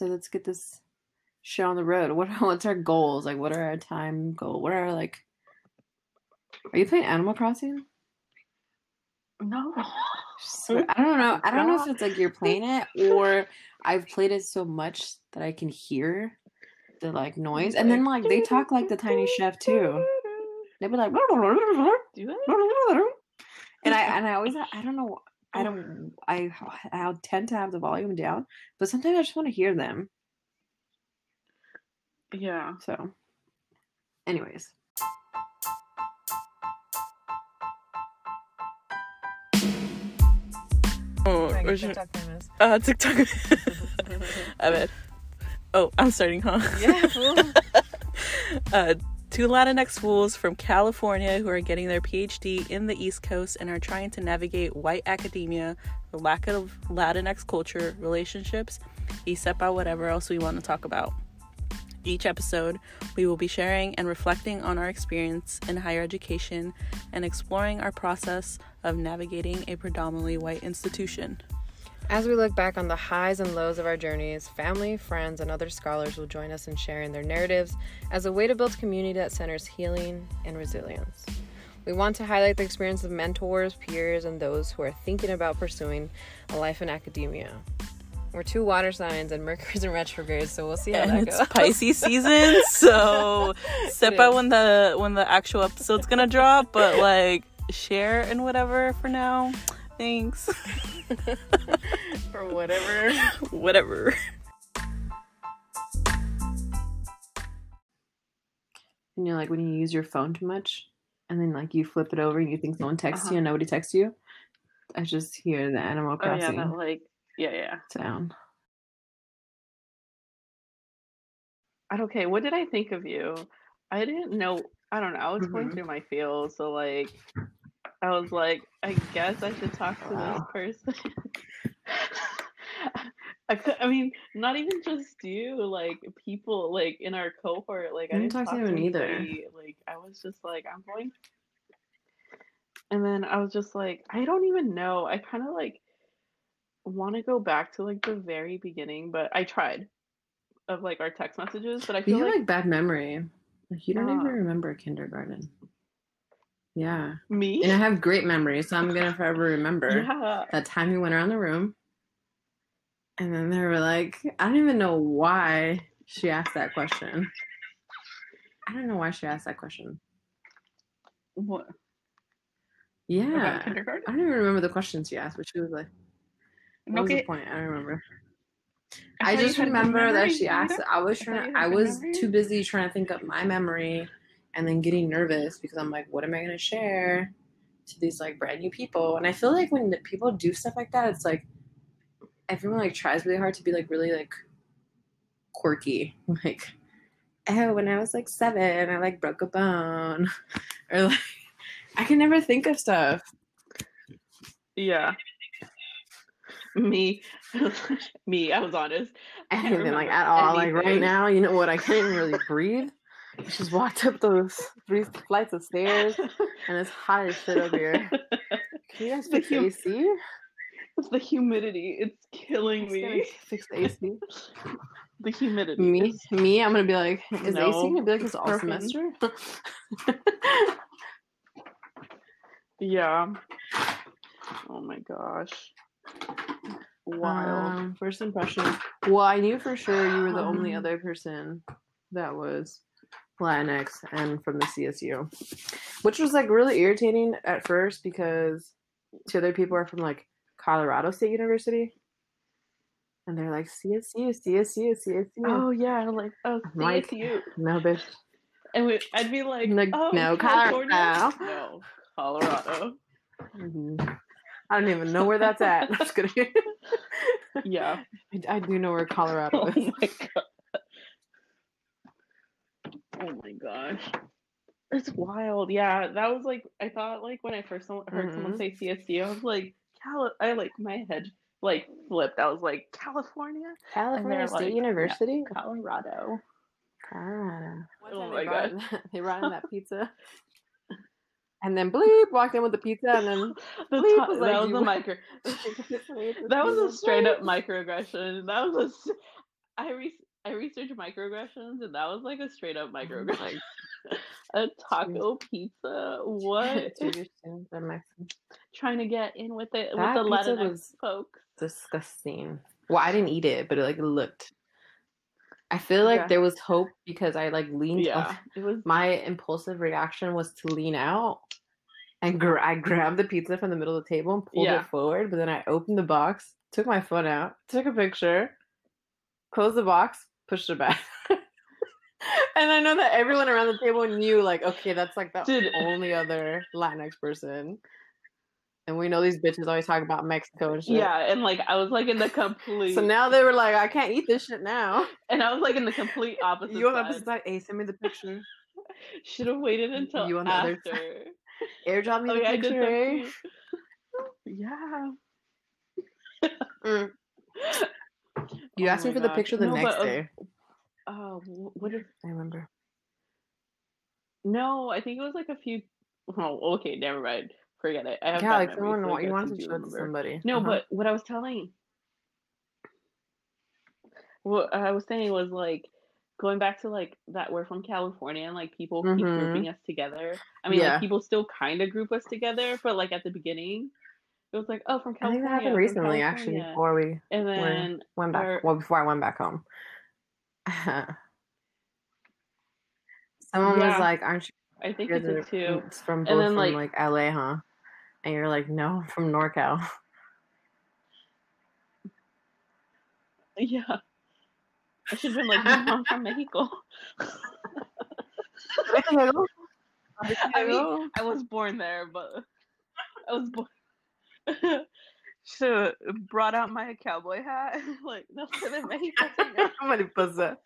So let's get this shit on the road. What what's our goals? Like what are our time goal? What are our like Are you playing Animal Crossing? No. So, I don't know. I don't know if it's like you're playing it or I've played it so much that I can hear the like noise. And then like they talk like the tiny chef too. They'd be like Do and I and I always I don't know I don't I I tend to have the volume down, but sometimes I just want to hear them. Yeah. So, anyways, Oh, where's your- uh, TikTok. I bet. Oh, I'm starting, huh? Yeah, fool. uh, two Latinx fools from California who are getting their PhD in the East Coast and are trying to navigate white academia, the lack of Latinx culture, relationships, except by whatever else we want to talk about. Each episode, we will be sharing and reflecting on our experience in higher education and exploring our process of navigating a predominantly white institution. As we look back on the highs and lows of our journeys, family, friends, and other scholars will join us in sharing their narratives as a way to build community that centers healing and resilience. We want to highlight the experience of mentors, peers, and those who are thinking about pursuing a life in academia. We're two water signs and Mercury's in retrograde, so we'll see how and that it's goes. Pisces season, so It by when the when the actual episode's gonna drop. But like share and whatever for now. Thanks. or whatever. whatever. And you're like when you use your phone too much, and then like you flip it over and you think someone texts Uh-huh. you and nobody texts you. I just hear the Animal Oh yeah, Crossing that like yeah, yeah. sound. I don't- Okay, what did I think of you? I didn't know. I don't know. I was going Mhm. through my feels, so like, I was like, I guess I should talk to Wow. this person. I could. I mean, not even just you. Like people, like in our cohort. Like I I didn't didn't talk to anyone either. anybody. Like I was just like, I'm going. And then I was just like, I don't even know. I kind of like want to go back to like the very beginning, but I tried of like our text messages, but I You feel have like like bad memory. Like you don't even Uh. remember kindergarten. Yeah, me. and I have great memories, so I'm gonna forever remember Yeah. that time you went around the room, and then they were like, I don't even know why she asked that question. I don't know why she asked that question. What? Yeah, I don't even remember the question she asked, but she was like, "What was the point?" I don't remember. I I just remember that she asked. I was trying. I was memory. too busy trying to think up my memory, and then getting nervous because I'm like, what am I going to share to these like brand new people? And I feel like when people do stuff like that, it's like everyone like tries really hard to be like really like quirky, like. Oh, when I was like seven, I like broke a bone, or like I can never think of stuff. Yeah. Me. Me. I was honest. I can't anything like at all. Like right now, you know what? I can't even really breathe. Just walked up those three flights of stairs, and it's hot as shit up here. Can you guys fix the hum- AC? It's the humidity. It's killing me. Fix the AC. The humidity. Me, me. I'm gonna be like, is the AC gonna be like this all semester? Yeah. Oh my gosh. Wild. Um, first impression. Well, I knew for sure you were the only Um, other person that was Latinx and from the CSU, which was like really irritating at first because two other people are from like Colorado State University, and they're like CSU, CSU, CSU. oh yeah, like oh, I'm like, CSU. no, bitch. And we, I'd be like, Like, oh, no, California? Colorado. No, Colorado. Mhm. I don't even know where that's at. I'm just kidding. Yeah. I, I do know where Colorado Oh is. my god. Oh my gosh. It's wild. Yeah, that was like I thought like when I first heard someone Mhm. say CSU, I was like, Cali- I like my head like flipped. I was like, California, California State like, yeah. University. Colorado. Colorado. One Oh time my they brought, God. they brought in that pizza, and then bleep walked in with the pizza, and then The Bleep top- was like, that was you- a micro. that was a straight up microaggression. That was a. s- I re- I researched microaggressions, and that was like a straight up oh microaggression. Like, a taco pizza. What? Dude, you're so- they're Mexican. Trying to get in with it That with the Latinx folks. disgusting. Well, I didn't eat it, but it like looked. I feel like Yeah. there was hope because I like leaned. Yeah, it was. My impulsive reaction was to lean out, and gr- I grabbed the pizza from the middle of the table and pulled Yeah. it forward. But then I opened the box, took my phone out, took a picture, closed the box, pushed it back. and I know that everyone around the table knew, like, okay, that's like the Dude. only other Latinx person. And we know these bitches always talk about Mexico and shit. Yeah, and like I was like in the complete. So now they were like, I can't eat this shit now. and I was like in the complete opposite. You on the opposite side? Hey, send me the picture. Should have waited until You on the other after. side. Airdrop me Oh the yeah, I did picture. eh? Yeah. Mm. You Oh asked me for the picture the No, next but, uh, day. Oh, wh- what is? I remember. No, I think it was like a few. Oh, okay, never mind. Forget it. I have Yeah, like someone so you wanted to show to somebody. No, Uh-huh. but what I was telling, what I was saying was like going back to like that we're from California and like people keep Mhm. grouping us together. I mean, Yeah. like people still kind of group us together, but like at the beginning, it was like, oh, from California. I think that happened recently, actually, before we And then went back. or- well, before I went back home. Someone was like, "Aren't you I think guys it did too. it's from And both then, from like- like LA, huh?" And you're like, "No, I'm from NorCal." Yeah. I should have been like, no, I'm from Mexico. I mean, I was born there, but I was born. Should brought out my cowboy hat. like, no sé de México, señor. Mariposa.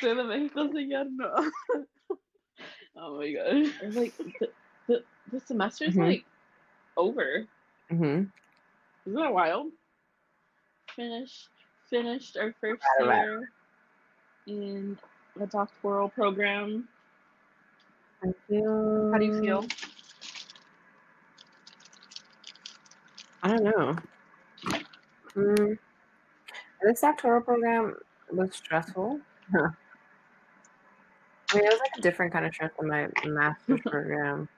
sé de México, señor. No. oh my gosh. It's like, the, the, the semester's Mhm. like over. Mm-hmm. Isn't that wild? Finished finished our first year in the doctoral program. I feel. How do you feel? I don't know. Mm. This doctoral program was stressful. Huh. I mean, it was like a different kind of stress than my master's program.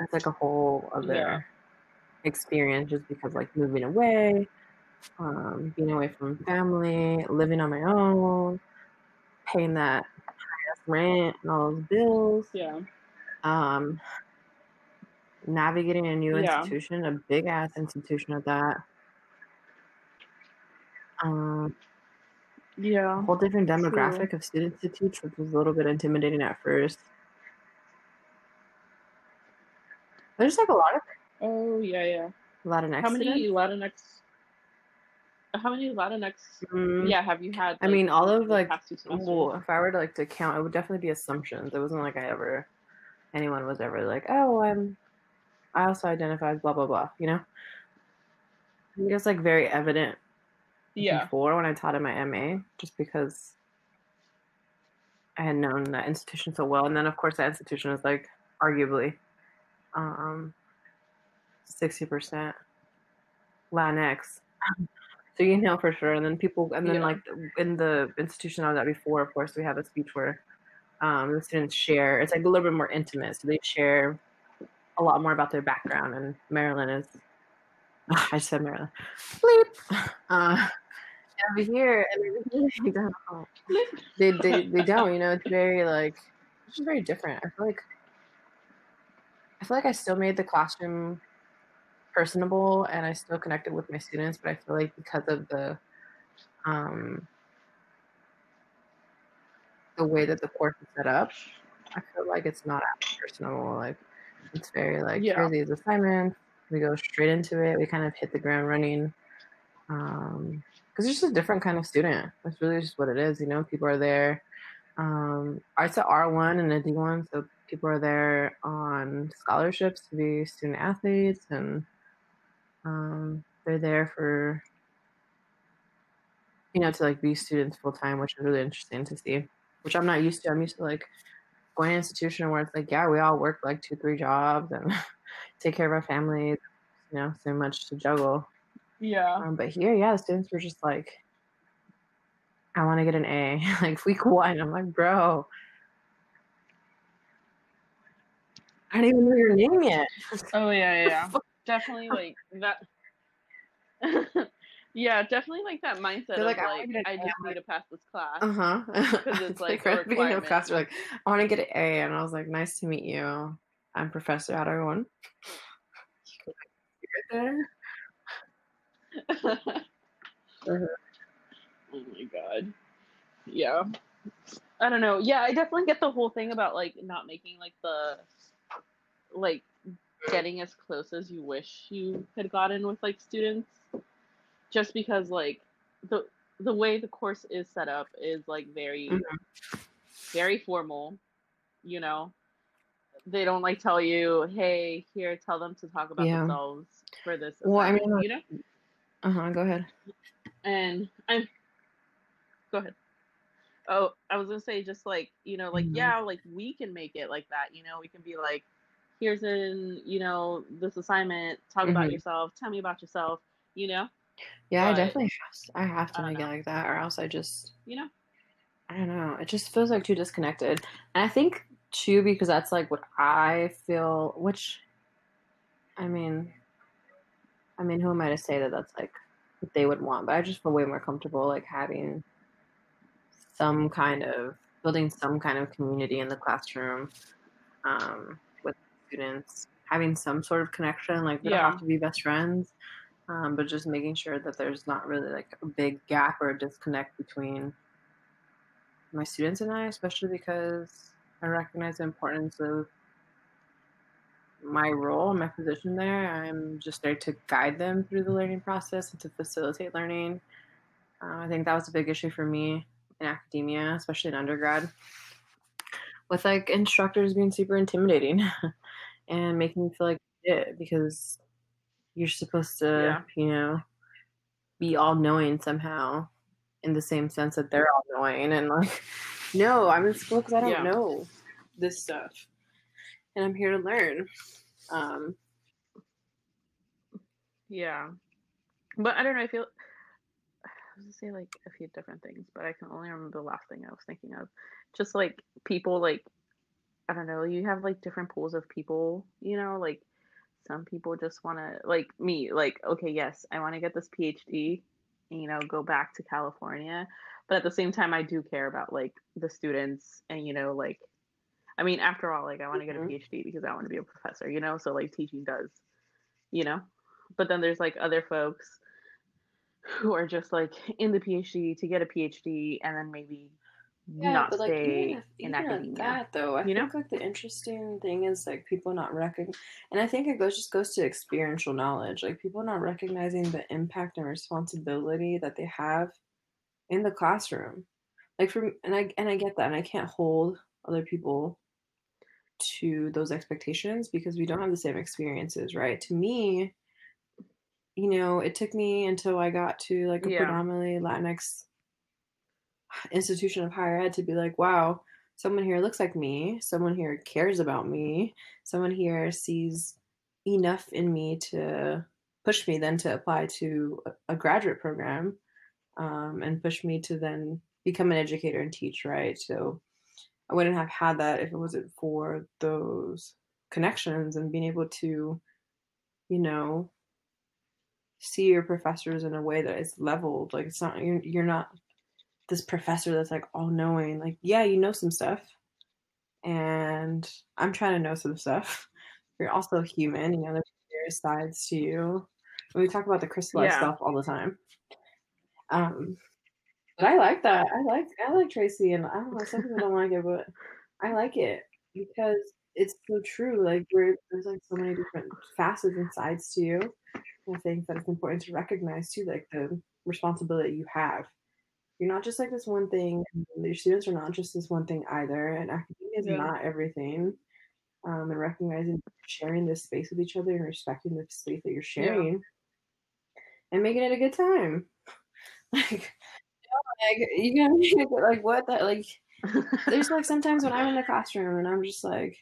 It's like a whole other Yeah. experience just because, like, moving away, um, being away from family, living on my own, paying that rent and all those bills Yeah. um, navigating a new Yeah. institution, a big ass institution at that. Um, Yeah. whole different True. demographic of students to teach, which was a little bit intimidating at first. There's like a lot of Oh yeah, yeah. a lot of next. How many Latinx? How many Latinx? Mm, Yeah, have you had? I mean, all of, like, past two semesters? Well, if I were to like to count, it would definitely be assumptions. It wasn't like I ever, anyone was ever like, oh, I'm, I also identify as blah blah blah. You know, I think it's like very evident yeah, before when I taught in my MA, just because I had known that institution so well, and then of course that institution is like arguably um sixty percent Latinx, so you know for sure. And then people, and then Yeah. like in the institution I was at before, of course we have a speech where um, the students share. It's like a little bit more intimate, so they share a lot more about their background. And Maryland is, I just said Maryland, bleep. Uh, over here, and they don't. They, they they don't. You know, it's very like it's just very different. I feel like I feel like I still made the classroom personable, and I still connected with my students. But I feel like because of the um the way that the course is set up, I feel like it's not as personal. Like it's very like Yeah. here are these assignments. We go straight into it. We kind of hit the ground running. Um, because it's just a different kind of student. That's really just what it is. You know, people are there. Um, it's R one and a D one, so people are there on scholarships to be student athletes, and um, they're there for you know to like be students full time, which is really interesting to see. Which I'm not used to. I'm used to like going to an institution where it's like, yeah, we all work like two, three jobs, and take care of our families. You know, so much to juggle. Yeah. Um, but here, yeah, the students were just like, I want to get an A. like week one, I'm like, bro, I don't even know your name yet. Oh yeah, yeah, yeah. definitely like that. yeah, definitely like that mindset They're of like, like, "I I just need to pass this class. Uh huh. Because it's, like, a right beginning of class, they're like, I want to get an A, and I was like, nice to meet you. I'm Professor. I there. Uh-huh. oh my god. Yeah. I don't know. Yeah, I definitely get the whole thing about like not making like the like getting as close as you wish you had gotten with like students just because like the the way the course is set up is like very Mhm. very formal, you know. They don't like tell you, "Hey, here, tell them to talk about Yeah. themselves for this." Well, I mean, you know. Uh huh. Go ahead. and I'm go ahead. Oh, I was gonna say just like you know, like Mhm. yeah, like we can make it like that. You know, we can be like, here's in you know this assignment. Talk about Mhm. yourself. Tell me about yourself. You know, Yeah, I definitely have. To, I have to I make it like that, or else I just you know. I don't know. It just feels like too disconnected. And I think too because that's like what I feel. Which, I mean, I mean, who am I to say that that's like what they would want? But I just feel way more comfortable like having some kind of building some kind of community in the classroom um, students, having some sort of connection. Like we don't have to be best friends, um, but just making sure that there's not really like a big gap or a disconnect between my students and I, especially because I recognize the importance of my role, my position there. I'm just there to guide them through the learning process and to facilitate learning. Uh, I think that was a big issue for me in academia, especially in undergrad, with like instructors being super intimidating and making me feel like shit because you're supposed to, Yeah. you know, be all knowing somehow in the same sense that they're all knowing and like no i'm in school because i don't Yeah. know this stuff and i'm here to learn um Yeah, but I don't know. I feel I was gonna say like a few different things, but I can only remember the last thing I was thinking of. Just like people, like I don't know. You have like different pools of people. You know, like some people just want to like me. Like okay, yes, I want to get this PhD. And, you know, go back to California, but at the same time, I do care about like the students and you know like. I mean, after all, like I want to get a Mhm. PhD because I want to be a professor, you know. So like teaching does, you know but then there's like other folks who are just like in the PhD to get a PhD and then maybe not stay in academia. that though i you know? like the interesting thing is like people not recognizing and i think it goes just goes to experiential knowledge like people not recognizing the impact and responsibility that they have in the classroom like for and i and i get that and i can't hold other people to those expectations because we don't have the same experiences right to me you know it took me until i got to like a Yeah. predominantly latinx institution of higher ed to be like wow someone here looks like me. Someone here cares about me. Someone here sees enough in me to push me then to apply to a- graduate program um, and push me to then become an educator and teach right? So i wouldn't have had that if it wasn't for those connections and being able to you know see your professors in a way that is leveled. Like it's not you're, you're not this professor that's like all knowing like yeah you know some stuff. And i'm trying to know some stuff. You're also human you know there's various sides to you. And we talk about the crystallized Yeah. stuff all the time. Um but i like that. I like i like tracy and i don't know some people don't like it but i like it because it's so true like we're, there's like so many different facets and sides to you I think that it's important to recognize too, like the responsibility you have. You're not just like this one thing. Your students are not just this one thing either, and academia is Yeah. not everything. Um, and recognizing sharing this space with each other and respecting the space that you're sharing, and making it a good time. Like, you know, like you it like what that like. There's like sometimes when I'm in the classroom and I'm just like,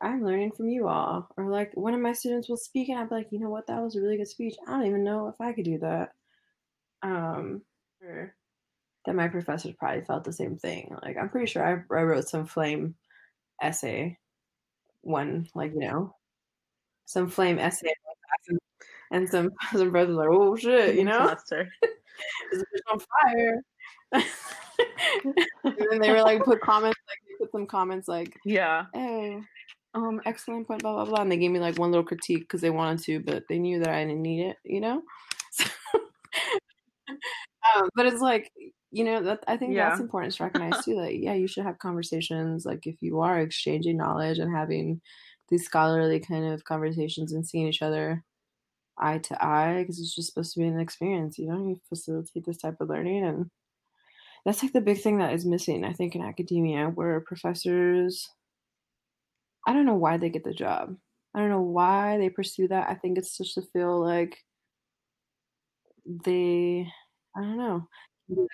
I'm learning from you all. Or like one of my students will speak and I'll be like, you know what, that was a really good speech. I don't even know if I could do that. Um, or that my professors probably felt the same thing. Like I'm pretty sure I, I wrote some flame essay, one like you know, some flame essay, and some some brothers like, oh shit, you know, on fire. and then they were like put comments like they put some comments like yeah hey um excellent point blah blah blah and they gave me like one little critique because they wanted to but they knew that i didn't need it you know so, um, but it's like you know that i think Yeah. that's important to recognize too like yeah you should have conversations like if you are exchanging knowledge and having these scholarly kind of conversations and seeing each other eye to eye because it's just supposed to be an experience you know you facilitate this type of learning and that's like the big thing that is missing i think in academia where professors i don't know why they get the job i don't know why they pursue that i think it's just to feel like they i don't know like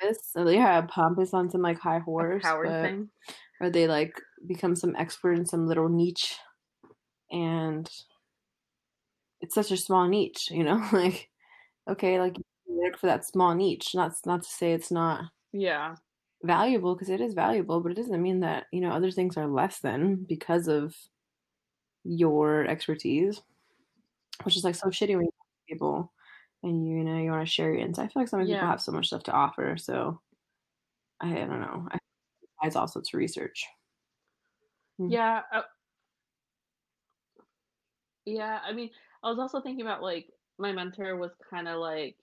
pompous so they have pompous on some like high horse Howard thing. or they like become some expert in some little niche and it's such a small niche you know like okay like you work for that small niche not not to say it's not Yeah. valuable because it is valuable but it doesn't mean that you know other things are less than because of your expertise which is like so shitty when you talk to people and you, you know you want to share your insight i feel like some people Yeah. have so much stuff to offer so i, I don't know I, also to research Mm. Yeah. uh, yeah. I mean, I was also thinking about like my mentor was kind of like,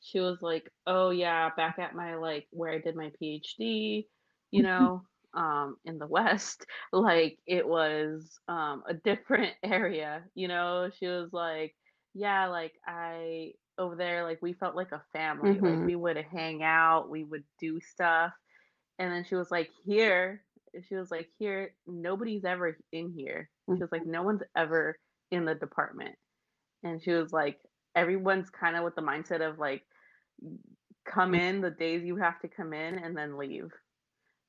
she was like, oh yeah, back at my like where I did my PhD, you know, um, in the West, like it was um a different area, you know. She was like, yeah, like I over there, like we felt like a family, like Mhm. we would hang out, we would do stuff, and then she was like, here, she was like, here, nobody's ever in here. She was like, no one's ever in the department. And she was like, everyone's kind of with the mindset of like, come in the days you have to come in and then leave.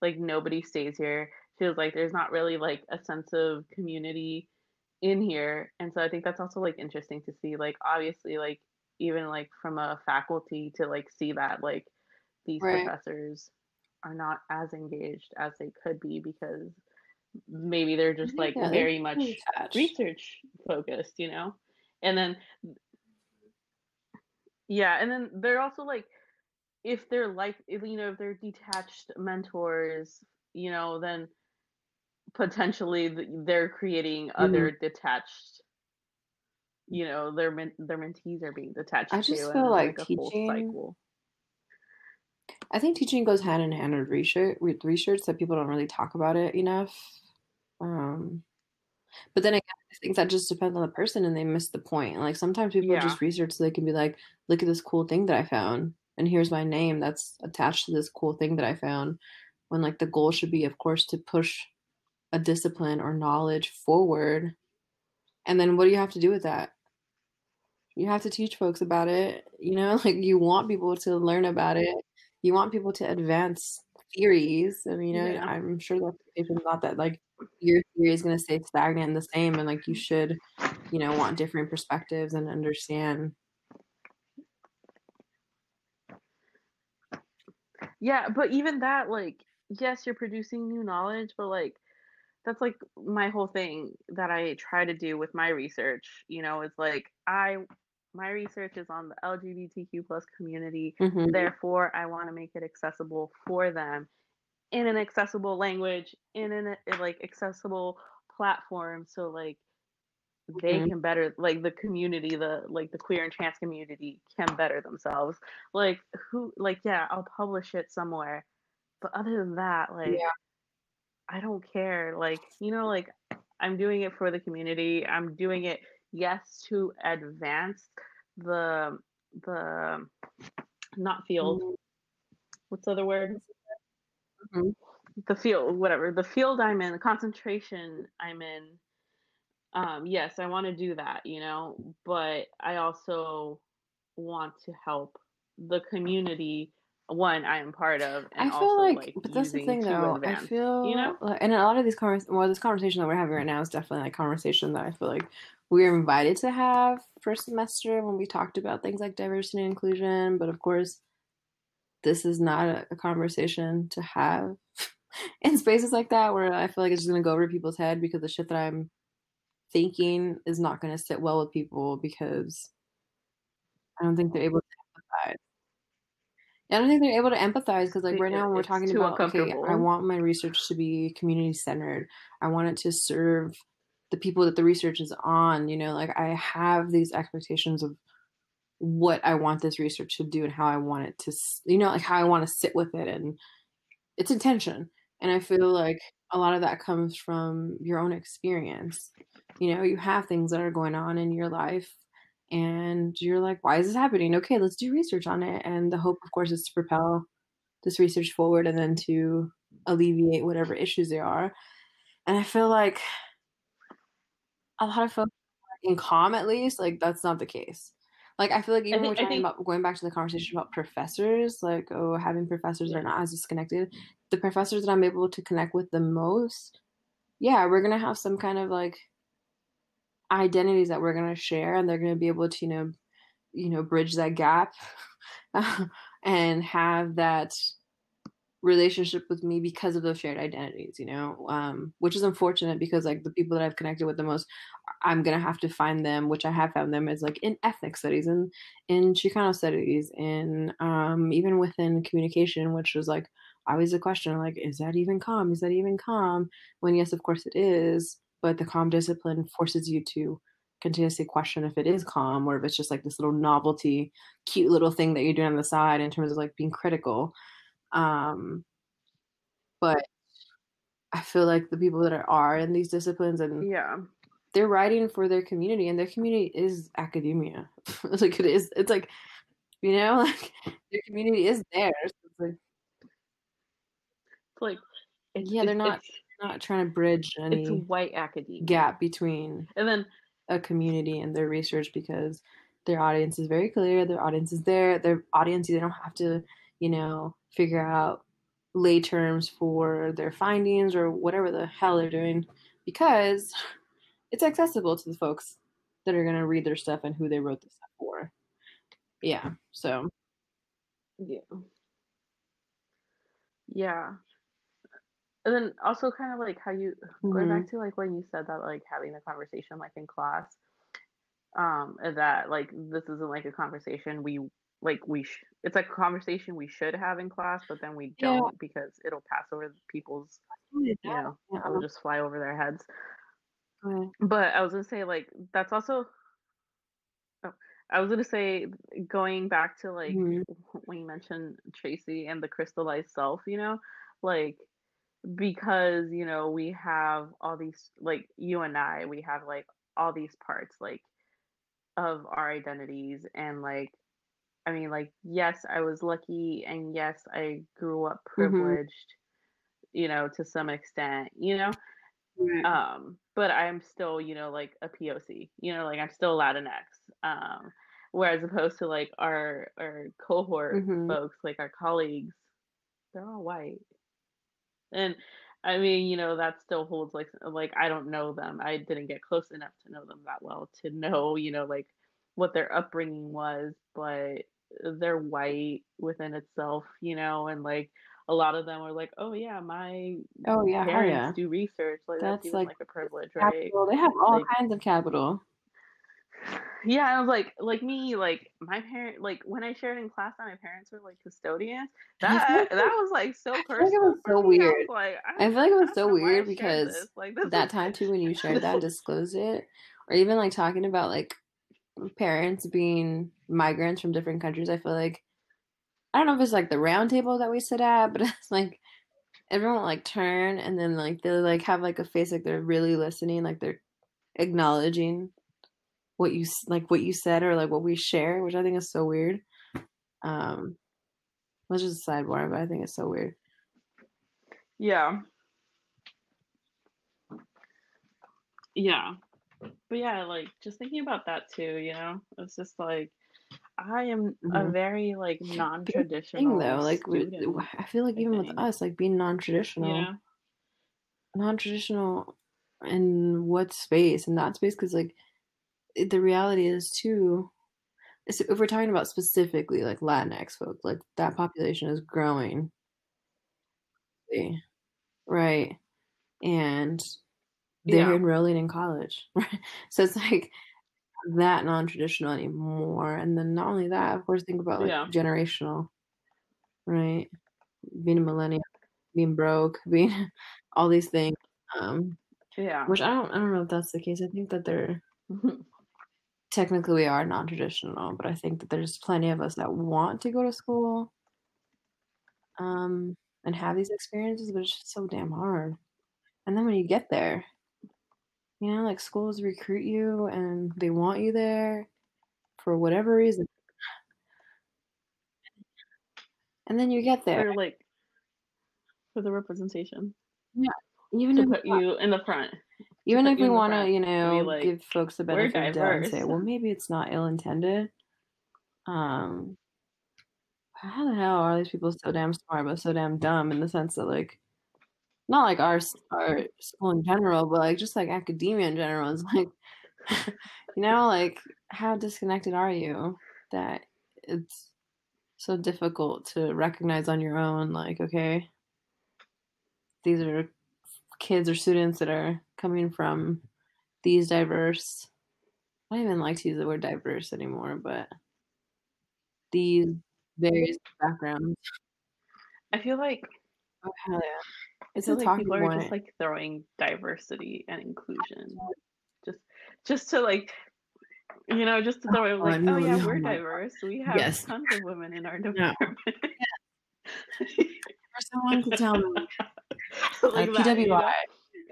Like, nobody stays here. She was like, there's not really like a sense of community in here. And so I think that's also like interesting to see. Like, obviously, like, even like from a faculty to like see that, like, these Right. professors are not as engaged as they could be because maybe they're just like Yeah, very much attached. research focused, you know? And then yeah, and then they're also like if they're like if, you know if they're detached mentors, you know, then potentially they're creating Mm-hmm. other detached you know, their men- their mentees are being detached I just too, feel like a teaching- cycle. I think teaching goes hand in hand with research. With research that people don't really talk about it enough. Um, but then again, I think that just depends on the person, and they miss the point. Like sometimes people Yeah. just research so they can be like, "Look at this cool thing that I found, and here's my name that's attached to this cool thing that I found." When like the goal should be, of course, to push a discipline or knowledge forward. And then what do you have to do with that? You have to teach folks about it. You know, like you want people to learn about it you want people to advance theories. I mean, you know, Yeah. I'm sure that it's not that like your theory is going to stay stagnant and the same, and like you should, you know, want different perspectives and understand. Yeah, but even that, like, yes, you're producing new knowledge, but like, that's like my whole thing that I try to do with my research. You know, it's like I, my research is on the LGBTQ plus community. Mhm. Therefore, I want to make it accessible for them in an accessible language, in an uh, like accessible platform, so like they Mhm. can better like the community the like the queer and trans community can better themselves like who like yeah i'll publish it somewhere but other than that like Yeah. i don't care like you know like i'm doing it for the community i'm doing it yes to advance the the not field Mhm. what's the other word Mhm. the field whatever the field i'm in the concentration i'm in um yes i want to do that you know but i also want to help the community one I am part of, I feel also like, like, but that's the thing though. I feel, you know? like, and a lot of these convers, well, this conversation that we're having right now is definitely like conversation that I feel like we were invited to have first semester when we talked about things like diversity and inclusion. But of course, this is not a, a conversation to have in spaces like that where I feel like it's just gonna go over people's head because the shit that I'm thinking is not gonna sit well with people because I don't think they're able to empathize. I don't think they're able to empathize because, like, right now when we're talking about, okay, I want my research to be community centered. I want it to serve the people that the research is on. You know, like I have these expectations of what I want this research to do and how I want it to, you know, like how I want to sit with it and its intention. And I feel like a lot of that comes from your own experience. You know, you have things that are going on in your life and you're like, why is this happening? Okay, let's do research on it. And the hope, of course, is to propel this research forward and then to alleviate whatever issues there are. And I feel like a lot of folks in comm, at least, like that's not the case. Like I feel like even when we're talking think- about going back to the conversation about professors, like oh, having professors that are not as disconnected. The professors that I'm able to connect with the most, yeah, we're gonna have some kind of like identities that we're gonna share, and they're gonna be able to you know, you know, bridge that gap, and have that relationship with me because of those shared identities. You know, um, which is unfortunate because like the people that I've connected with the most I'm gonna have to find them, which I have found them, is like in ethnic studies and in Chicano studies, and um, even within communication, which was like always a question, like, is that even comm? Is that even comm? When yes, of course it is, but the comm discipline forces you to continuously question if it is comm or if it's just like this little novelty, cute little thing that you're doing on the side in terms of like being critical. Um, but I feel like the people that are, are in these disciplines and Yeah. they're writing for their community and their community is academia. Like it is it's like you know like their community is there so it's like It's like it's, Yeah, they're not- not trying to bridge it's any white academia. gap between and then a community and their research because their audience is very clear their audience is there their audience they don't have to you know figure out lay terms for their findings or whatever the hell they're doing because it's accessible to the folks that are going to read their stuff and who they wrote the stuff for yeah so Yeah. Yeah. And then also kind of like how you going mhm. back to like when you said that like having a conversation like in class um that like this isn't like a conversation we like we sh- it's like a conversation we should have in class but then we don't because it'll pass over people's you know Yeah, it'll just fly over their heads but I was gonna say like that's also. Oh, I was gonna say going back to like Mhm. when you mentioned Tracy and the crystallized self, you know, like because you know we have all these like you and I, we have like all these parts like of our identities and like I mean like yes, I was lucky and yes, I grew up privileged, you know, to some extent, you know Right. um but i'm still you know like a poc you know like i'm still latinx um whereas opposed to like our our cohort Mhm. folks like our colleagues they're all white and i mean you know that still holds like like i don't know them i didn't get close enough to know them that well to know you know like what their upbringing was but they're white within itself you know and like a lot of them are like oh yeah my oh yeah parents yeah do research like that's, That's, like, like, a privilege right capital they have all Like- kinds of capital yeah i was like like me like my parent like when i shared in class that my parents were like custodians that that was like so feel like it was so. I weird. was like I feel like it was so don't know why I weird because this. like this that is- time too when you shared that and disclosed it or even like talking about like parents being migrants from different countries i feel like i don't know if it's like the round table that we sit at but it's like everyone like turn and then like they'll like have like a face like they're really listening like they're acknowledging what you like what you said or like what we share which i think is so weird. Um that's just a sidebar but i think it's so weird. Yeah. Yeah but yeah like just thinking about that too you know it's just like I am a Mhm. very like thing non-traditional though, like we. I feel like even with us, like being non-traditional, know? non-traditional in what space in that space because like the reality is too if we're talking about specifically like latinx folk like that population is growing right and they're Yeah. enrolling in college right so it's like that non-traditional anymore and then not only that of course think about like Yeah. generational right being a millennial being broke being all these things um Yeah. which I don't I don't know if that's the case. I think that they're technically we are non-traditional, but I think that there's plenty of us that want to go to school um and have these experiences, but it's just so damn hard. And then when you get there, you know, like schools recruit you and they want you there for whatever reason. And then you get there. or like for the representation Yeah. Even to if put you in the front. even if we want to, you know, like, give folks the "We're benefit of doubt and say, well, maybe it's not ill intended. Um, how the hell are these people so damn smart but so damn dumb in the sense that like, not like our our school in general, but like just like academia in general is like, you know, like how disconnected are you that it's so difficult to recognize on your own? Like, okay, these are kids or students that are coming from these diverse I don't even like to use the word diverse anymore, but these various backgrounds. I feel like Oh hell yeah. It's a like talking people are just like throwing diversity and inclusion just just to like you know just to throw it Oh, like no, oh yeah we're diverse we have Yes. tons of women in our department For someone to tell me like uh, that, you know?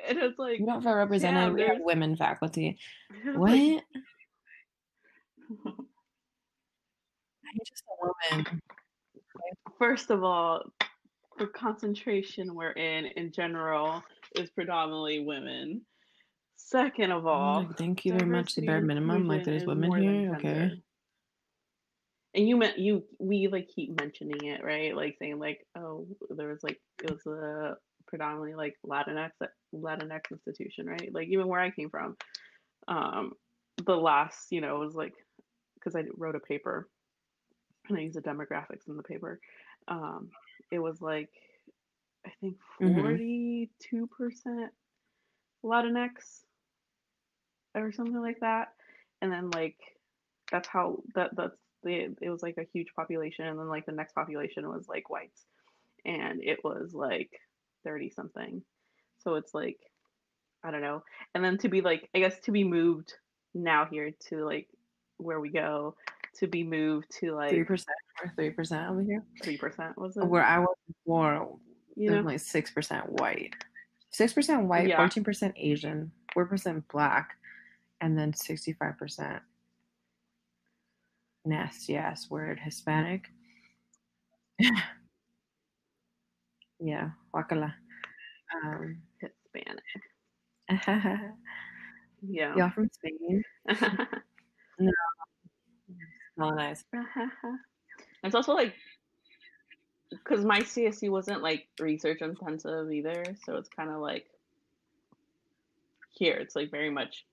And it's like we don't feel represented, damn, we have women faculty. What? like- I'm just a woman. first of all the concentration we're in in general is predominantly women second of all Like, thank you very much. The bare minimum. Like there's women here. Okay. and you meant you we like keep mentioning it right like saying like oh there was like it was a predominantly like latinx latinx institution right like even where i came from um the last you know was like because i wrote a paper and i used the demographics in the paper um it was like i think Mhm. 42% latinx or something like that. And then like that's how that that's the it was like a huge population. And then like the next population was like whites. And it was like 30 something so it's like i don't know. And then to be like i guess to be moved now here to like where we go to be moved to like Three percent. or three percent over here. 3% was it Where I was before, you know like six percent white, six percent white, Yeah. fourteen percent Asian, four percent black, and then sixty-five percent nasty ass word Hispanic. yeah, wakala. Um, hispanic yeah y'all from Spain? Oh, nice. it's also like because my CSU wasn't like research intensive either, so it's kind of like here it's like very much.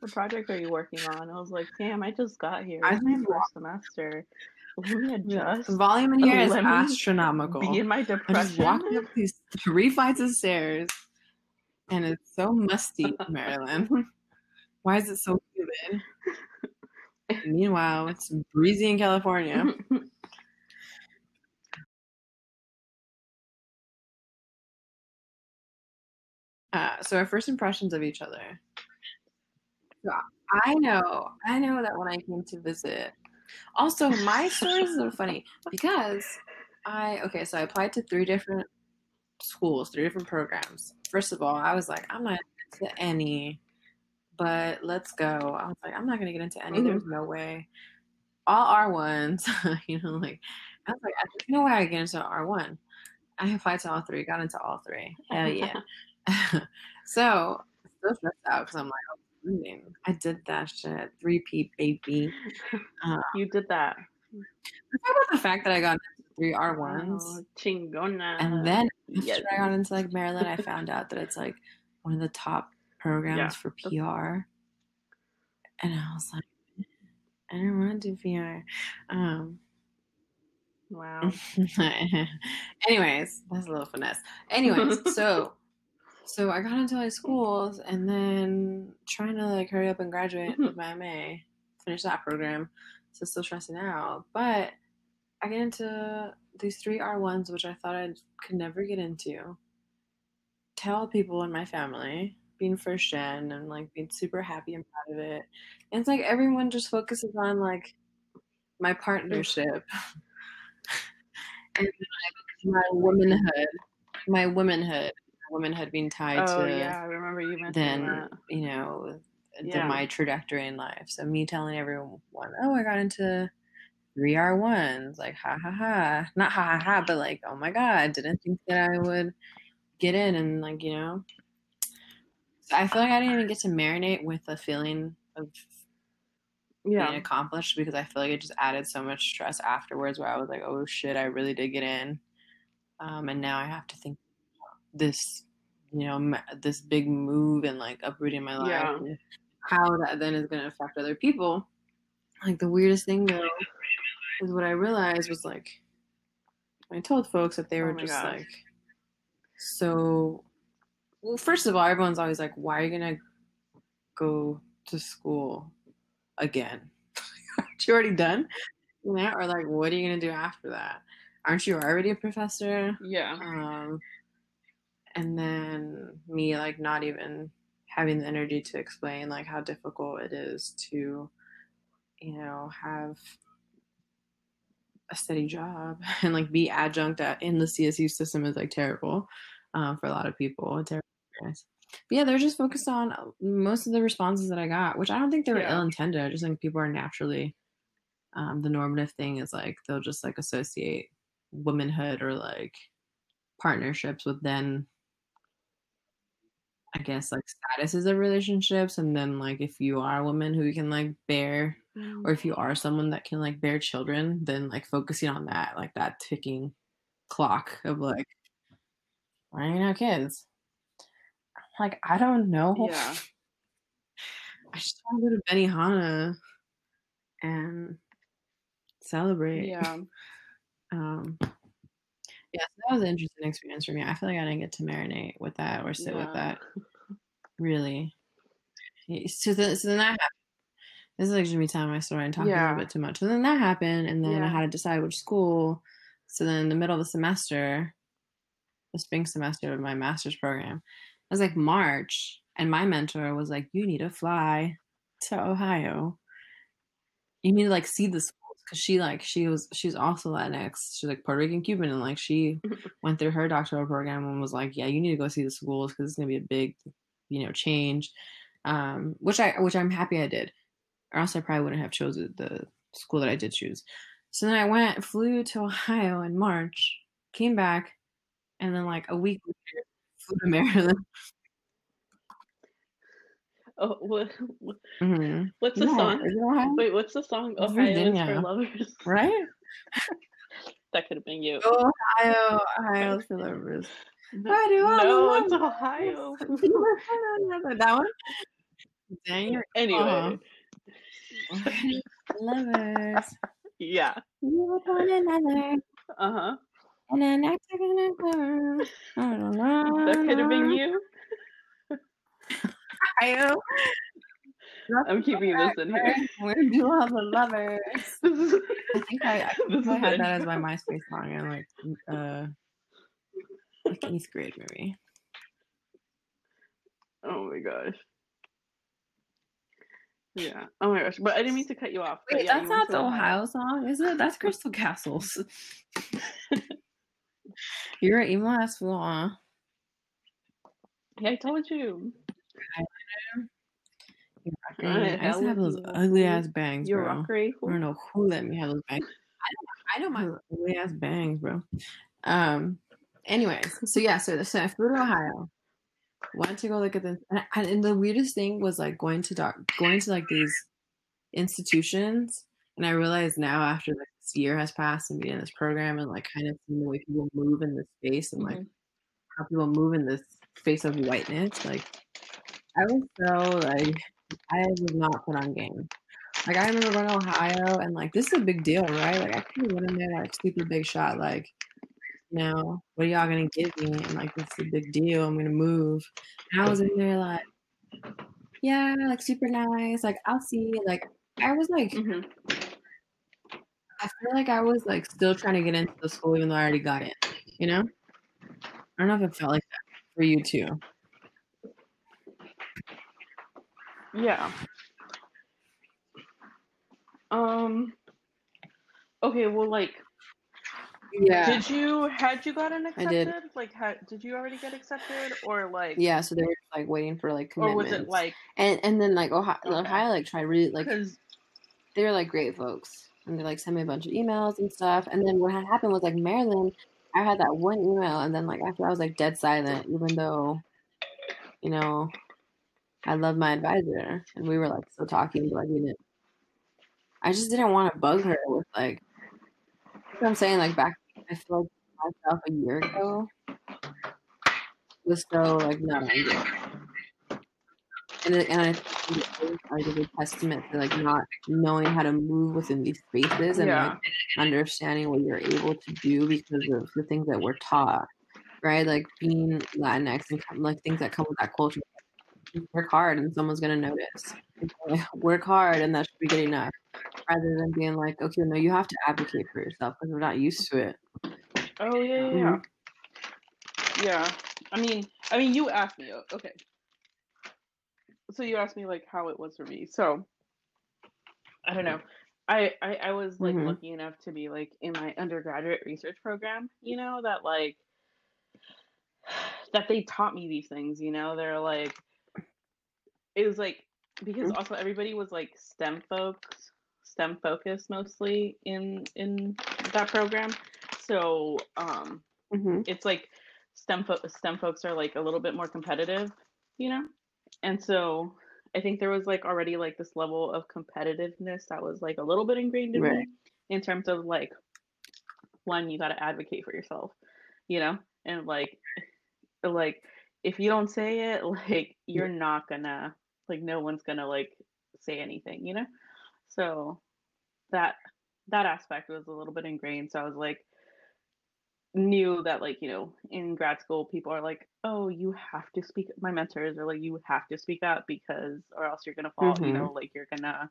What project are you working on? I was like, damn, I just got here. I my first semester. Let me adjust. The volume in here is astronomical. Be in my I just depression. walked up these three flights of stairs, and it's so musty in Maryland. Why is it so humid? Meanwhile, it's breezy in California. Uh, so our first impressions of each other. So I know, I know that when I came to visit. Also, my story is so funny because I okay, so I applied to three different schools, three different programs. First of all, I was like, I'm not into any, but let's go. I was like, I'm not gonna get into any. There's no way. All R ones, you know, like I was like, there's no way I get into R one. I applied to all three, got into all three. Hell yeah. so still stressed out because I'm like, oh. I did that shit. Three P baby. Uh, You did that. How about the fact that I got three R ones, Oh, chingona. and then after yes. I got into like Maryland, I found out that it's like one of the top programs Yeah. for PR, and I was like, I don't want to do PR. Um, Wow. Anyways, that's a little finesse. Anyways, so so I got into like schools and then trying to like hurry up and graduate mm-hmm. with my MA, finish that program. So still stressing out. But I get into these three R ones which I thought I could never get into. Tell people in my family, being first gen and like being super happy and proud of it. And it's like everyone just focuses on like my partnership and like my womanhood, my womanhood, womanhood being tied Oh to yeah, I remember you mentioned then that. you know the, Yeah. my trajectory in life. So me telling everyone, oh, I got into three R ones, like ha ha ha, not ha ha ha, but like oh my god, didn't think that I would get in, and like you know, I feel like I didn't even get to marinate with the feeling of Yeah. being accomplished because I feel like it just added so much stress afterwards where I was like, oh shit, I really did get in. Um, and now I have to think this, you know, this big move and like uprooting my life, Yeah. how that then is going to affect other people. Like the weirdest thing though is what I realized was like, I told folks that they Oh were my just gosh. like, so, well, first of all, everyone's always like, why are you going to go to school again? Aren't you already done? You know, or like, what are you gonna do after that? Aren't you already a professor? Yeah. Um, and then me like not even having the energy to explain like how difficult it is to, you know, have a steady job and like be adjunct at, in the CSU system is like terrible um, for a lot of people. Terrible. But yeah, they're just focused on uh, most of the responses that I got, which I don't think they were Yeah. ill intended. I just think people are naturally um, the normative thing is like they'll just like associate womanhood or like partnerships with then I guess like statuses of relationships and then like if you are a woman who can like bear or if you are someone that can like bear children, then like focusing on that, like that ticking clock of like why are you not kids? Like I don't know. Yeah. I just want to go to Benihana and celebrate. Yeah. Um, yeah, so that was an interesting experience for me. I feel like I didn't get to marinate with that or sit with that. Really. So then, so then that happened. This is like gonna be telling my story and talking a little bit too much. So then that happened, and then I had to decide which school. So then in the middle of the semester, the spring semester of my master's program, it was like March, and my mentor was like, "You need to fly to Ohio. You need to like see the schools." Because she like she was she's also Latinx. She's like Puerto Rican Cuban, and like she went through her doctoral program and was like, "Yeah, you need to go see the schools because it's gonna be a big, you know, change." Um, which I which I'm happy I did, or else I probably wouldn't have chosen the school that I did choose. So then I went, flew to Ohio in March, came back, and then like a week later, flew to Maryland. Oh, what, Mhm. what's the No, song? Wait, what's the song? It's Ohio is for lovers. Right? That could have been you. Ohio, Ohio for lovers. Why do all the no, it's lovers- Ohio. that one? Dang, anyway, lovers. yeah. You with one another. Uh huh. And then I took a girl. That could have been you. Ohio. I'm keeping this in here. Where do all the lovers? I think I, I, think I had that as my MySpace song in like uh like eighth grade maybe. Oh my gosh. Yeah. Oh my gosh. But I didn't mean to cut you off. Wait, yeah, that's not the Ohio song, is it? That's Crystal Castles. You're an emo ass fool, huh? Yeah, I told you. I used to have those ugly ass bangs, You're bro. I don't know who let me have those bangs. I know, I know my ugly ass bangs, bro. Um. Anyways, so yeah, so so I flew to Ohio, went to go look at the and, and the weirdest thing was like going to doc going to like these institutions and I realize now after like this year has passed and being in this program and like kind of seeing the way people move in this space and like Mhm. how people move in this space of whiteness, like I was so like I was not put on game. Like I remember going to Ohio and like this is a big deal, right? Like I could have went in there like super big shot, like you know, what are y'all gonna give me? And like this is a big deal. I'm gonna move. And I was in there like, yeah, like super nice. Like I'll see. Like I was like, Mhm. I feel like I was like still trying to get into the school even though I already got in. You know? I don't know if it felt like that for you too. Yeah. Um. Okay. Well, like, Yeah. did you had you gotten I did. accepted? Like, had did you already get accepted, or like, Yeah, so they were like waiting for like or was it like and and then like Ohio, Okay. Ohio like tried really like they were like great folks and they like sent me a bunch of emails and stuff and then what had happened was like maryland i had that one email and then like after i was like dead silent even though you know i love my advisor and we were like still talking but we didn't i just didn't want to bug her with like i'm saying like back i feel like myself a year ago was so like not angry and, it- and I think it is like a good testament to like not knowing how to move within these spaces and yeah, like understanding what you're able to do because of the things that we're taught, right? Like being Latinx and like things that come with that culture. Work hard and someone's gonna notice. Like, Work hard and that should be good enough, rather than being like, okay, no, you have to advocate for yourself because we're not used to it. oh yeah, yeah, yeah. Yeah. I mean, I mean, you asked me. Okay. So you asked me like how it was for me. So I don't know. I I, I was like Mhm. lucky enough to be like in my undergraduate research program. You know that like that they taught me these things. You know they're like it was like because also everybody was like STEM folks, STEM focused mostly in in that program. So um Mm-hmm. it's like STEM fo- STEM folks are like a little bit more competitive, you know, and so I think there was like already like this level of competitiveness that was like a little bit ingrained in Right. me in terms of like one you got to advocate for yourself, you know, and like like if you don't say it, like you're not gonna like no one's gonna like say anything, you know, so that that aspect was a little bit ingrained. So I was like knew that like you know in grad school people are like oh you have to speak my mentors are like you have to speak up because or else you're gonna fall you Mhm. know like you're gonna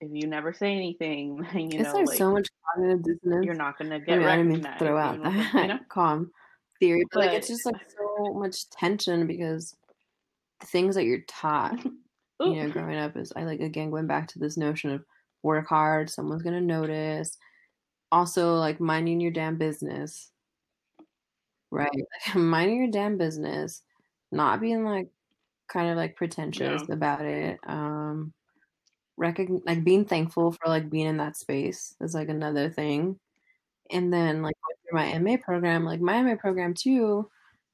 if you never say anything you It's know like so much cognitive dissonance. you're not gonna I get mean, I mean to recognized throw out even with, like, you know comm theory, but, like it's just like so much tension because things that you're taught, you know, growing up is I like again going back to this notion of work hard, someone's gonna notice. Also, like minding your damn business, right? Like, minding your damn business, not being like kind of like pretentious Yeah. about it. Um, recogn like being thankful for like being in that space is like another thing. And then like my MA program, like my MA program too,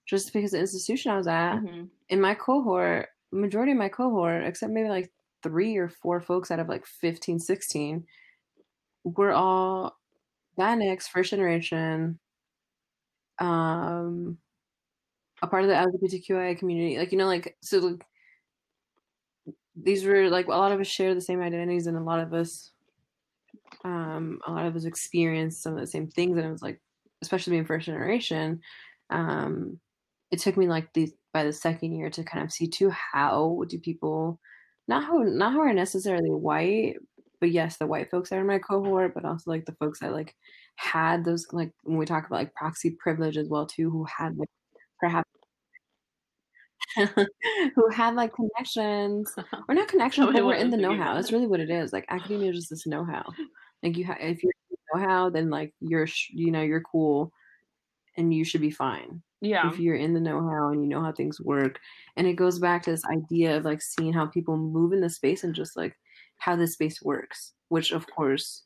just because the institution I was at, Mhm. In my cohort, majority of my cohort, except maybe like three or four folks out of like 15, 16, were all Latinx, first generation, um, a part of the LGBTQIA community. Like, you know, like, so like, these were like a lot of us share the same identities and a lot of us um a lot of us experienced some of the same things and it was like especially being first generation um it took me like the by the second year to kind of see too how do people not who not who are necessarily white but yes the white folks that are in my cohort but also like the folks that like had those like when we talk about like proxy privilege as well too who had like perhaps who had like connections or not connections but we're in the know-how that's really what it is like academia is just this know-how. Like you have if you're know-how then like you're sh- you know you're cool and you should be fine yeah if you're in the know-how and you know how things work and it goes back to this idea of like seeing how people move in the space and just like how this space works which of course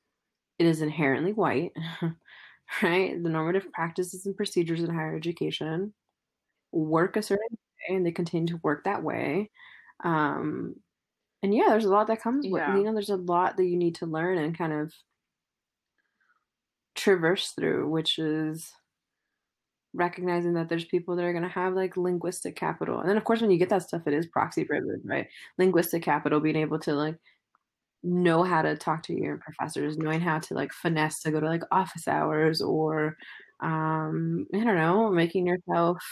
it is inherently white right the normative practices and procedures in higher education work a certain way and they continue to work that way. Um, and yeah, there's a lot that comes with Yeah. you know, there's a lot that you need to learn and kind of traverse through, which is recognizing that there's people that are going to have like linguistic capital. And then of course when you get that stuff it is proxy privilege, right? Linguistic capital being able to like know how to talk to your professors, knowing how to like finesse to go to like office hours or um I don't know, making yourself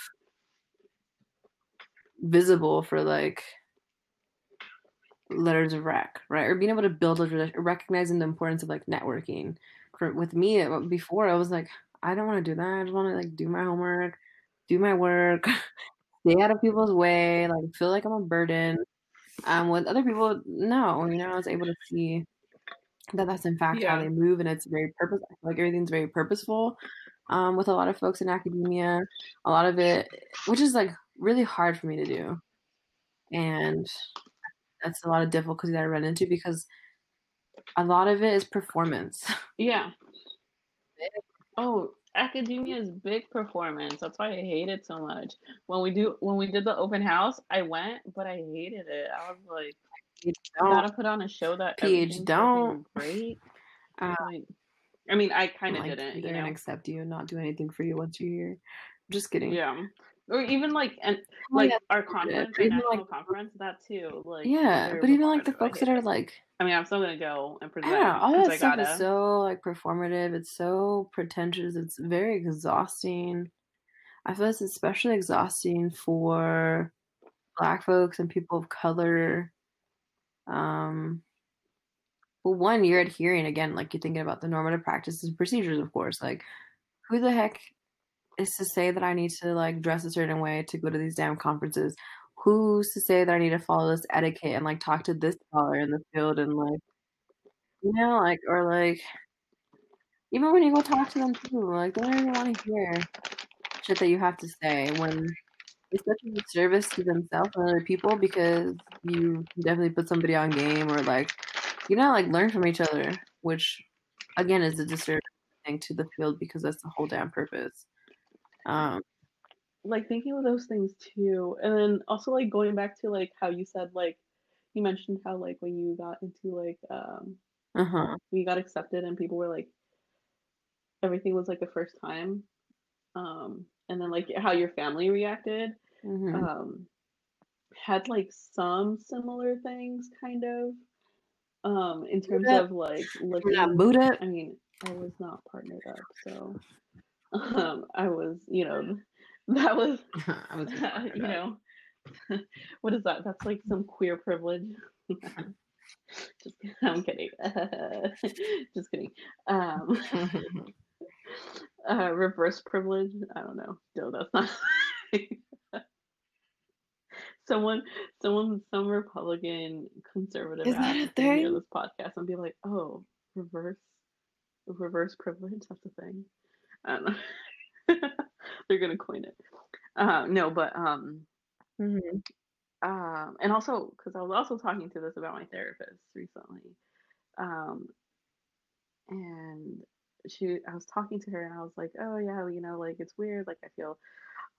visible for like letters of rec, right? Or being able to build a recognizing the importance of like networking. For with me it- before, I was like, I don't want to do that. I just want to like do my homework, do my work, stay out of people's way, like feel like I'm a burden. Um, with other people, no, you know, I was able to see that that's in fact how they move, and it's very purpose. I feel like everything's very purposeful. Um, with a lot of folks in academia, a lot of it, which is like really hard for me to do, and that's a lot of difficulty that I run into because a lot of it is performance. Yeah. Oh, academia is big performance. That's why I hate it so much. When we do when we did the open house, I went, but I hated it. I was like, You gotta put on a show that PH don't. great. Uh, Like, I mean, I kind of like, didn't. They're You gonna know? accept you and not do anything for you once you're here. I'm Just kidding. Yeah. Or even like and Oh, like yeah, our conference, our national like- conference, that too. Like yeah, but even like the folks that are it. like I mean, I'm still gonna go and present don't all that I stuff gotta. is so like performative. It's so pretentious. It's very exhausting. I feel it's especially exhausting for black folks and people of color. Um, well, one, you're adhering again, like you're thinking about the normative practices and procedures, of course. Like, who the heck is to say that I need to like dress a certain way to go to these damn conferences? Who's to say that I need to follow this etiquette and like talk to this scholar in the field and like you know, like or like even when you go talk to them too, like they don't even want to hear shit that you have to say when it's such a disservice to themselves and other people because you definitely put somebody on game or like you know like learn from each other, which again is a disservice thing to the field because that's the whole damn purpose. Um like thinking of those things too and then also like going back to like how you said like you mentioned how like when you got into like um uh huh. when you got accepted and people were like everything was like the first time um and then like how your family reacted hmm um had like some similar things kind of um in terms up. of like We're not looking boot up. I mean, I was not partnered up, so um, I was, you know, that was, I was you know, what is that? That's like some queer privilege. Just. I'm kidding. Just kidding. Um, uh, reverse privilege. I don't know. No, that's not. someone, someone, some Republican conservative Is that a ass hear thing? this podcast and be like, "Oh, reverse, reverse privilege. That's a thing." I don't know. They're gonna coin it. Uh, no, but um, hmm um, and also because I was also talking to this about my therapist recently, um, and she, I was talking to her and I was like, oh yeah, you know, like it's weird, like I feel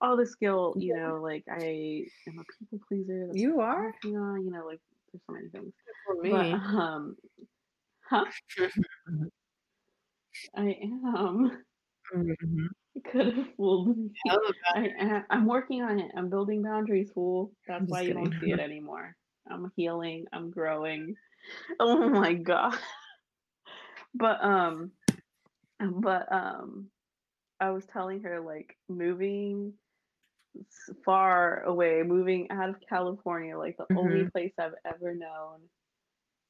all this guilt, you know, like I am a people pleaser. You are? working on, you know, like there's so many things. For me. But um, huh? I am. Mhm. Could have fooled me. Hell of a- I, I, I'm working on it. I'm building boundaries, fool. That's I'm why just you don't see it anymore. I'm healing. I'm growing. Oh my god. But um, but um, I was telling her like moving s- far away, moving out of California, like the only place I've ever known,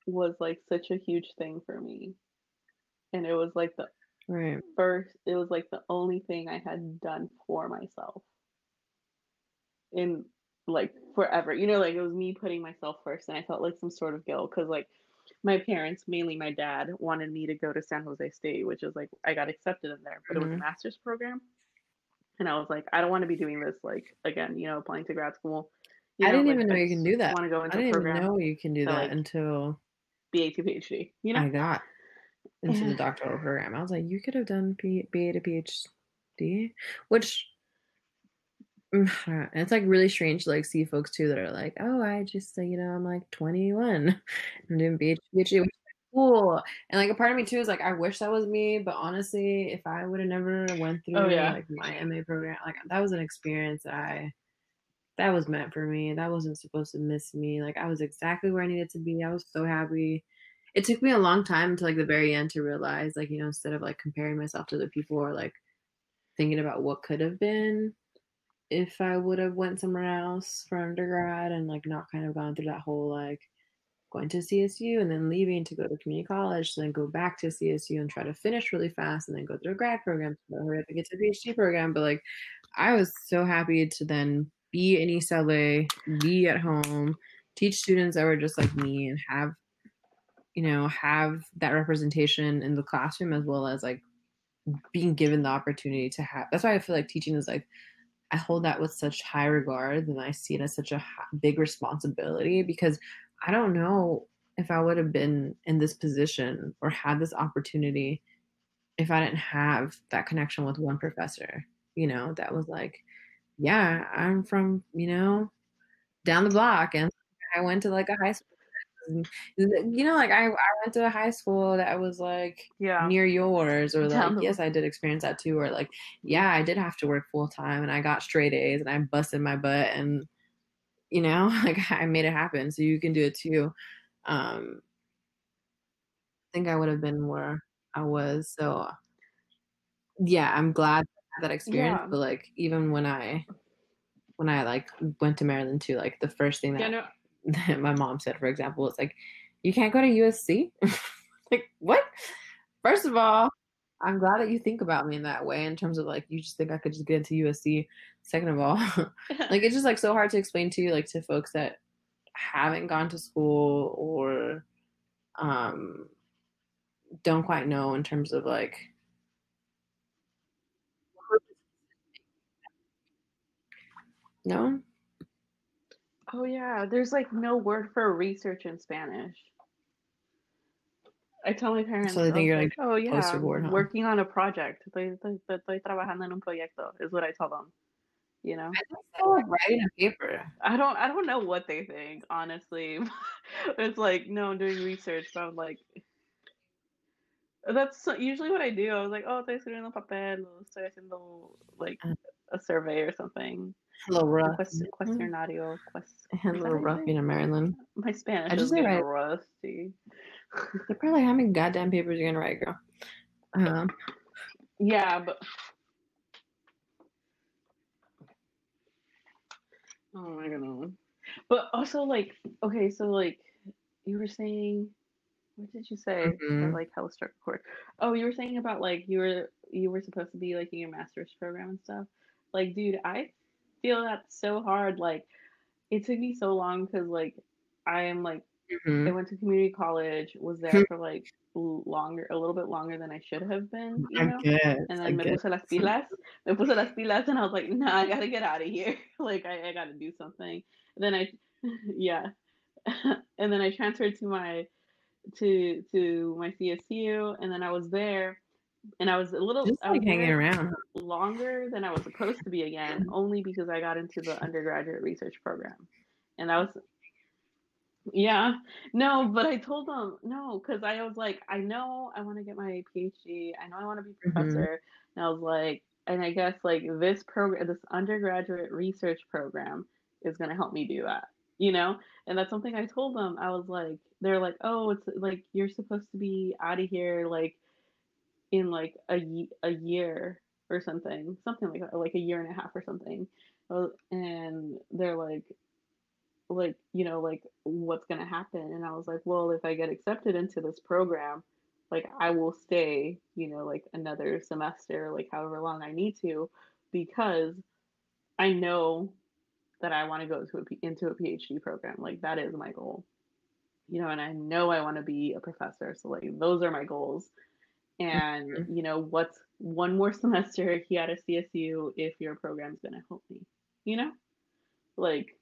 was like such a huge thing for me, and it was like the Right. first it was like the only thing I had done for myself in like forever. You know, like it was me putting myself first and I felt like some sort of guilt because like my parents, mainly my dad, wanted me to go to San Jose State, which is like I got accepted in there, but it was a Mhm. master's program. And I was like, I don't want to be doing this like again, you know, applying to grad school. I didn't even know you can do that. Want to go I into didn't a even program, know you can do that like, until BA to PhD. You know, I got into the doctoral program. I was like, you could have done P- BA to PhD, which mm, and it's like really strange to like see folks too that are like, oh, I just you know I'm like 21 and doing PhD, which is cool. And like a part of me too is like I wish that was me, but honestly, if I would have never went oh, through Oh, yeah. like my MA program, like that was an experience that I that was meant for me. That wasn't supposed to miss me. Like I was exactly where I needed to be. I was so happy. It took me a long time to like the very end to realize, like, you know, instead of like comparing myself to the people or like thinking about what could have been if I would have went somewhere else for undergrad and like not kind of gone through that whole like going to CSU and then leaving to go to community college, then go back to CSU and try to finish really fast and then go through a grad program to hurry up and get to a PhD program. But like I was so happy to then be in East LA, be at home, teach students that were just like me and have you know, have that representation in the classroom as well as like being given the opportunity to have. That's why I feel like teaching is like I hold that with such high regard and I see it as such a big responsibility because I don't know if I would have been in this position or had this opportunity if I didn't have that connection with one professor, you know, that was like, yeah, I'm from, you know, down the block and I went to like a high school. And, You know, like I, I went to a high school that was like Yeah. near yours or like yes i did experience that too or like yeah i did have to work full time and i got straight a's and i busted my butt and you know like i made it happen so you can do it too um i think i would have been where i was so yeah i'm glad I had that experience Yeah. but like even when i when i like went to maryland too like the first thing that Yeah, no, that my mom said, for example, it's like, "You can't go to USC." like, what? First of all, I'm glad that you think about me in that way, in terms of like, you just think I could just get into USC. Second of all, like it's just like so hard to explain to you, like to folks that haven't gone to school or um don't quite know in terms of like no Oh yeah, there's like no word for research in Spanish. I tell my parents, So they think you're, like, oh yeah, poster board, huh? working on a project. Estoy, estoy, estoy trabajando en un proyecto is what I tell them. You know, like writing a paper. I don't, I don't know what they think. Honestly, it's like no, I'm doing research, but I'm like, that's usually what I do. I was like, oh, estoy escribiendo papel, estoy haciendo like Uh. a survey or something. Little rough. Quest, questionario, quest. A little rough being in Maryland. My Spanish I just say getting rusty. They're probably how many goddamn papers you gonna write, girl? Um, Yeah, but oh my god. But also like okay, so like you were saying what did you say? I Mhm. like struck a chord. Oh, you were saying about like you were you were supposed to be like in your master's program and stuff. Like, dude, I feel that so hard. Like, it took me so long because like I am like mhm. I went to community college, was there for like longer, a little bit longer than I should have been, you I know. guess. And I then me guess. puse las pilas, me puse las pilas, and I was like, nah, I gotta get out of here. like, I, I gotta do something. And then I, yeah. and then I transferred to my, to to my CSU, and then I was there, and I was a little, Just I was like hanging around. longer than I was supposed to be again, only because I got into the undergraduate research program. And I was, yeah, no, but I told them no, because I was like, I know I want to get my PhD, I know I want to be a Mhm. professor. And I was like, and I guess like this program, this undergraduate research program is going to help me do that, you know? And that's something I told them. I was like, they're like, oh, it's like you're supposed to be out of here, like, in like a, a year or something, something like that, like a year and a half or something. Uh, And they're like, like, you know, like what's going to happen? And I was like, well, if I get accepted into this program, like I will stay, you know, like another semester, like however long I need to, because I know that I want to go to a, into a PhD program. Like that is my goal, you know, and I know I want to be a professor. So like those are my goals and Mhm. you know what's one more semester here at a csu if your program's going to help me you know like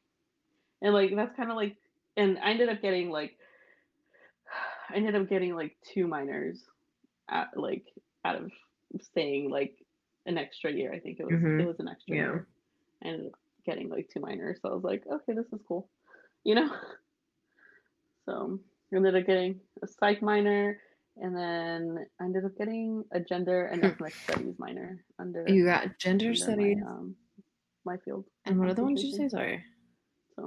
and like that's kind of like and i ended up getting like i ended up getting like two minors at like out of staying like an extra year i think it was Mhm. it was an extra Yeah. year I ended up getting like two minors. So I was like, okay, this is cool, you know. So I ended up getting a psych minor, and then I ended up getting a gender and ethnic studies minor under. You got gender under studies. My, um, my field. and what other ones did you say? Sorry. So.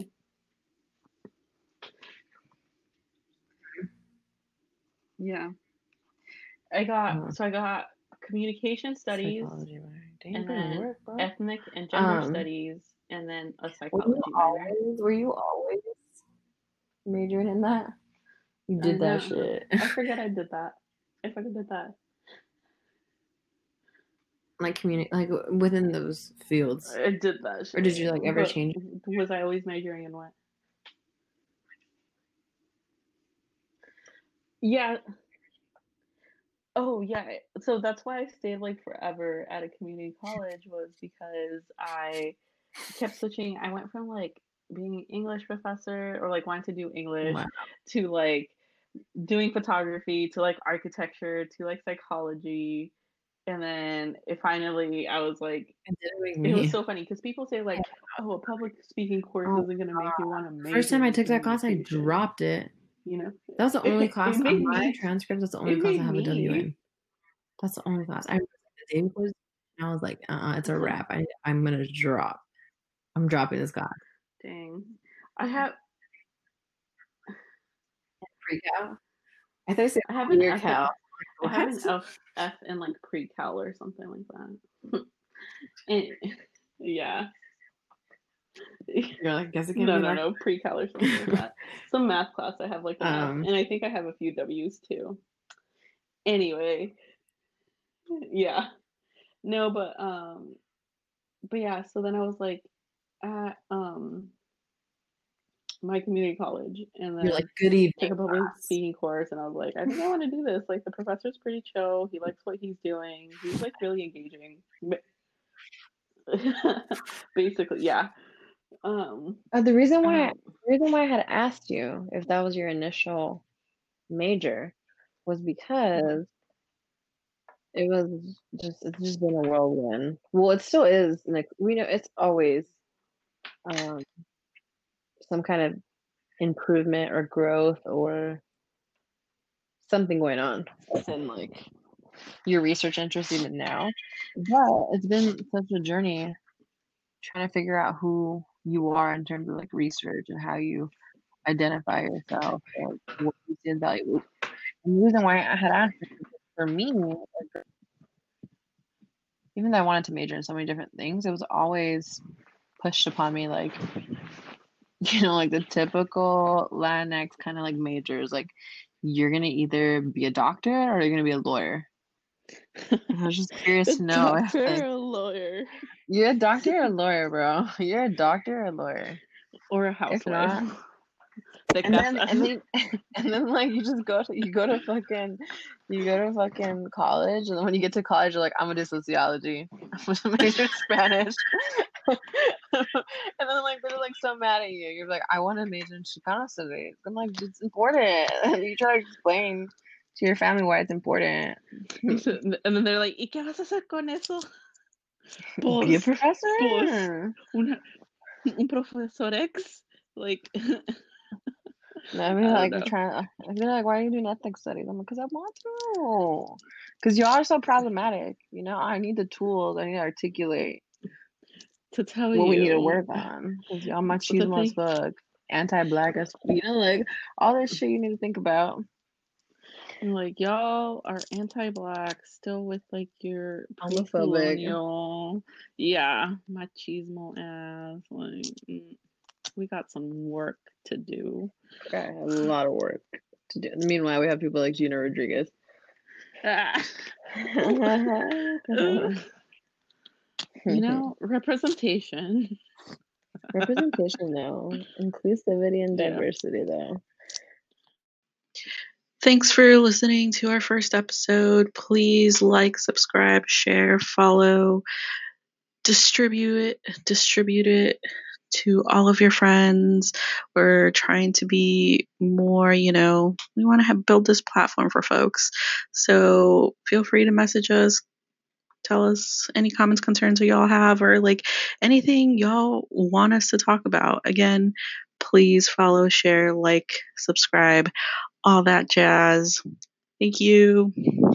Yeah. I got Uh-huh. so I got communication studies, Damn, and then work, ethnic and gender Um, studies, and then a Were psychology you minor. always were you always majoring in that? You did that shit. I forget I did that. I fucking did that. like communi- like within those fields. I did that shit. Or did you, like, ever But change Was I always majoring in what? Yeah. Oh yeah. So that's why I stayed like forever at a community college was because I kept switching. I went from like being an English professor or like wanting to do English Wow. to like doing photography to like architecture to like psychology and then it finally I was like It it me. was so funny because people say like, "Oh, a public speaking course Oh, isn't gonna make you want to make." First time I took that class, I dropped it. You know, That was the only it class made on my me- transcript. That's the only class I have a W in. That's the only class. I the day before, and I was like, "Uh, uh it's a wrap. I, I'm gonna drop. I'm dropping this class." dang. I have Out. I thought you said I have an your F, cow. I have an? F, F in like pre-cal or something like that. and, yeah. You're like, guess it can No, no, no, pre-cal or something like that. Some math class I have like Um, and I think I have a few W's too. Anyway, yeah, no, but um, but yeah. So then I was like at um my community college, and then You're like, good evening. took a public class." speaking course, and I was like, I think I want to do this. Like the professor's pretty chill. He likes what he's doing. He's like really engaging. Basically, yeah. Um, Uh, the reason why um, the reason why I had asked you if that was your initial major was because it was just it's just been a whirlwind. Well, it still is. Like we know, it's always um, some kind of improvement or growth or something going on within like your research interest even now. But it's been such a journey trying to figure out who you are in terms of like research and how you identify yourself and what you see as valuable. And the reason why I had asked for me, even though I wanted to major in so many different things, it was always pushed upon me like you know, like the typical Latinx kind of like majors, like you're gonna either be a doctor or you're gonna be a lawyer. And I was just curious to know if doctor like, or a lawyer you're a doctor or a lawyer, bro. You're a doctor or a lawyer. or a If housewife. and then and then and then like you just go to you go to fucking you go to fucking college and then when you get to college you're like I'm gonna do sociology. I'm gonna major Spanish. and then like they're like so mad at you. You're like, I want to major in Chicano studies. I'm like, it's important. you try to explain to your family why it's important. and then they're like, ¿y qué vas a hacer con eso? Be a professor. una, un profesor ex? Like, No, I I mean, don't like, you're trying to, they're like, why are you doing ethnic studies? I'm like, because I want to. Because y'all are so problematic. You know, I need the tools. I need to articulate to tell what you. we need to work on. Because y'all machismo as fuck. Anti-black as you know, like all this shit you need to think about. And, like, y'all are anti-black, still with like your Homophobic. yeah, machismo ass. Like, mm, we got some work to do. Okay, a lot of work to do. Meanwhile, we have people like Gina Rodriguez. Representation you mm-hmm. know, representation. Representation, though, inclusivity and Yeah. diversity though. Thanks for listening to our first episode. Please like, subscribe, share, follow, distribute it, distribute it to all of your friends. We're trying to be more, you know, we want to have build this platform for folks. So feel free to message us, tell us any comments, concerns that y'all have, or like anything y'all want us to talk about. Again, please follow, share, like, subscribe, all that jazz. Thank you.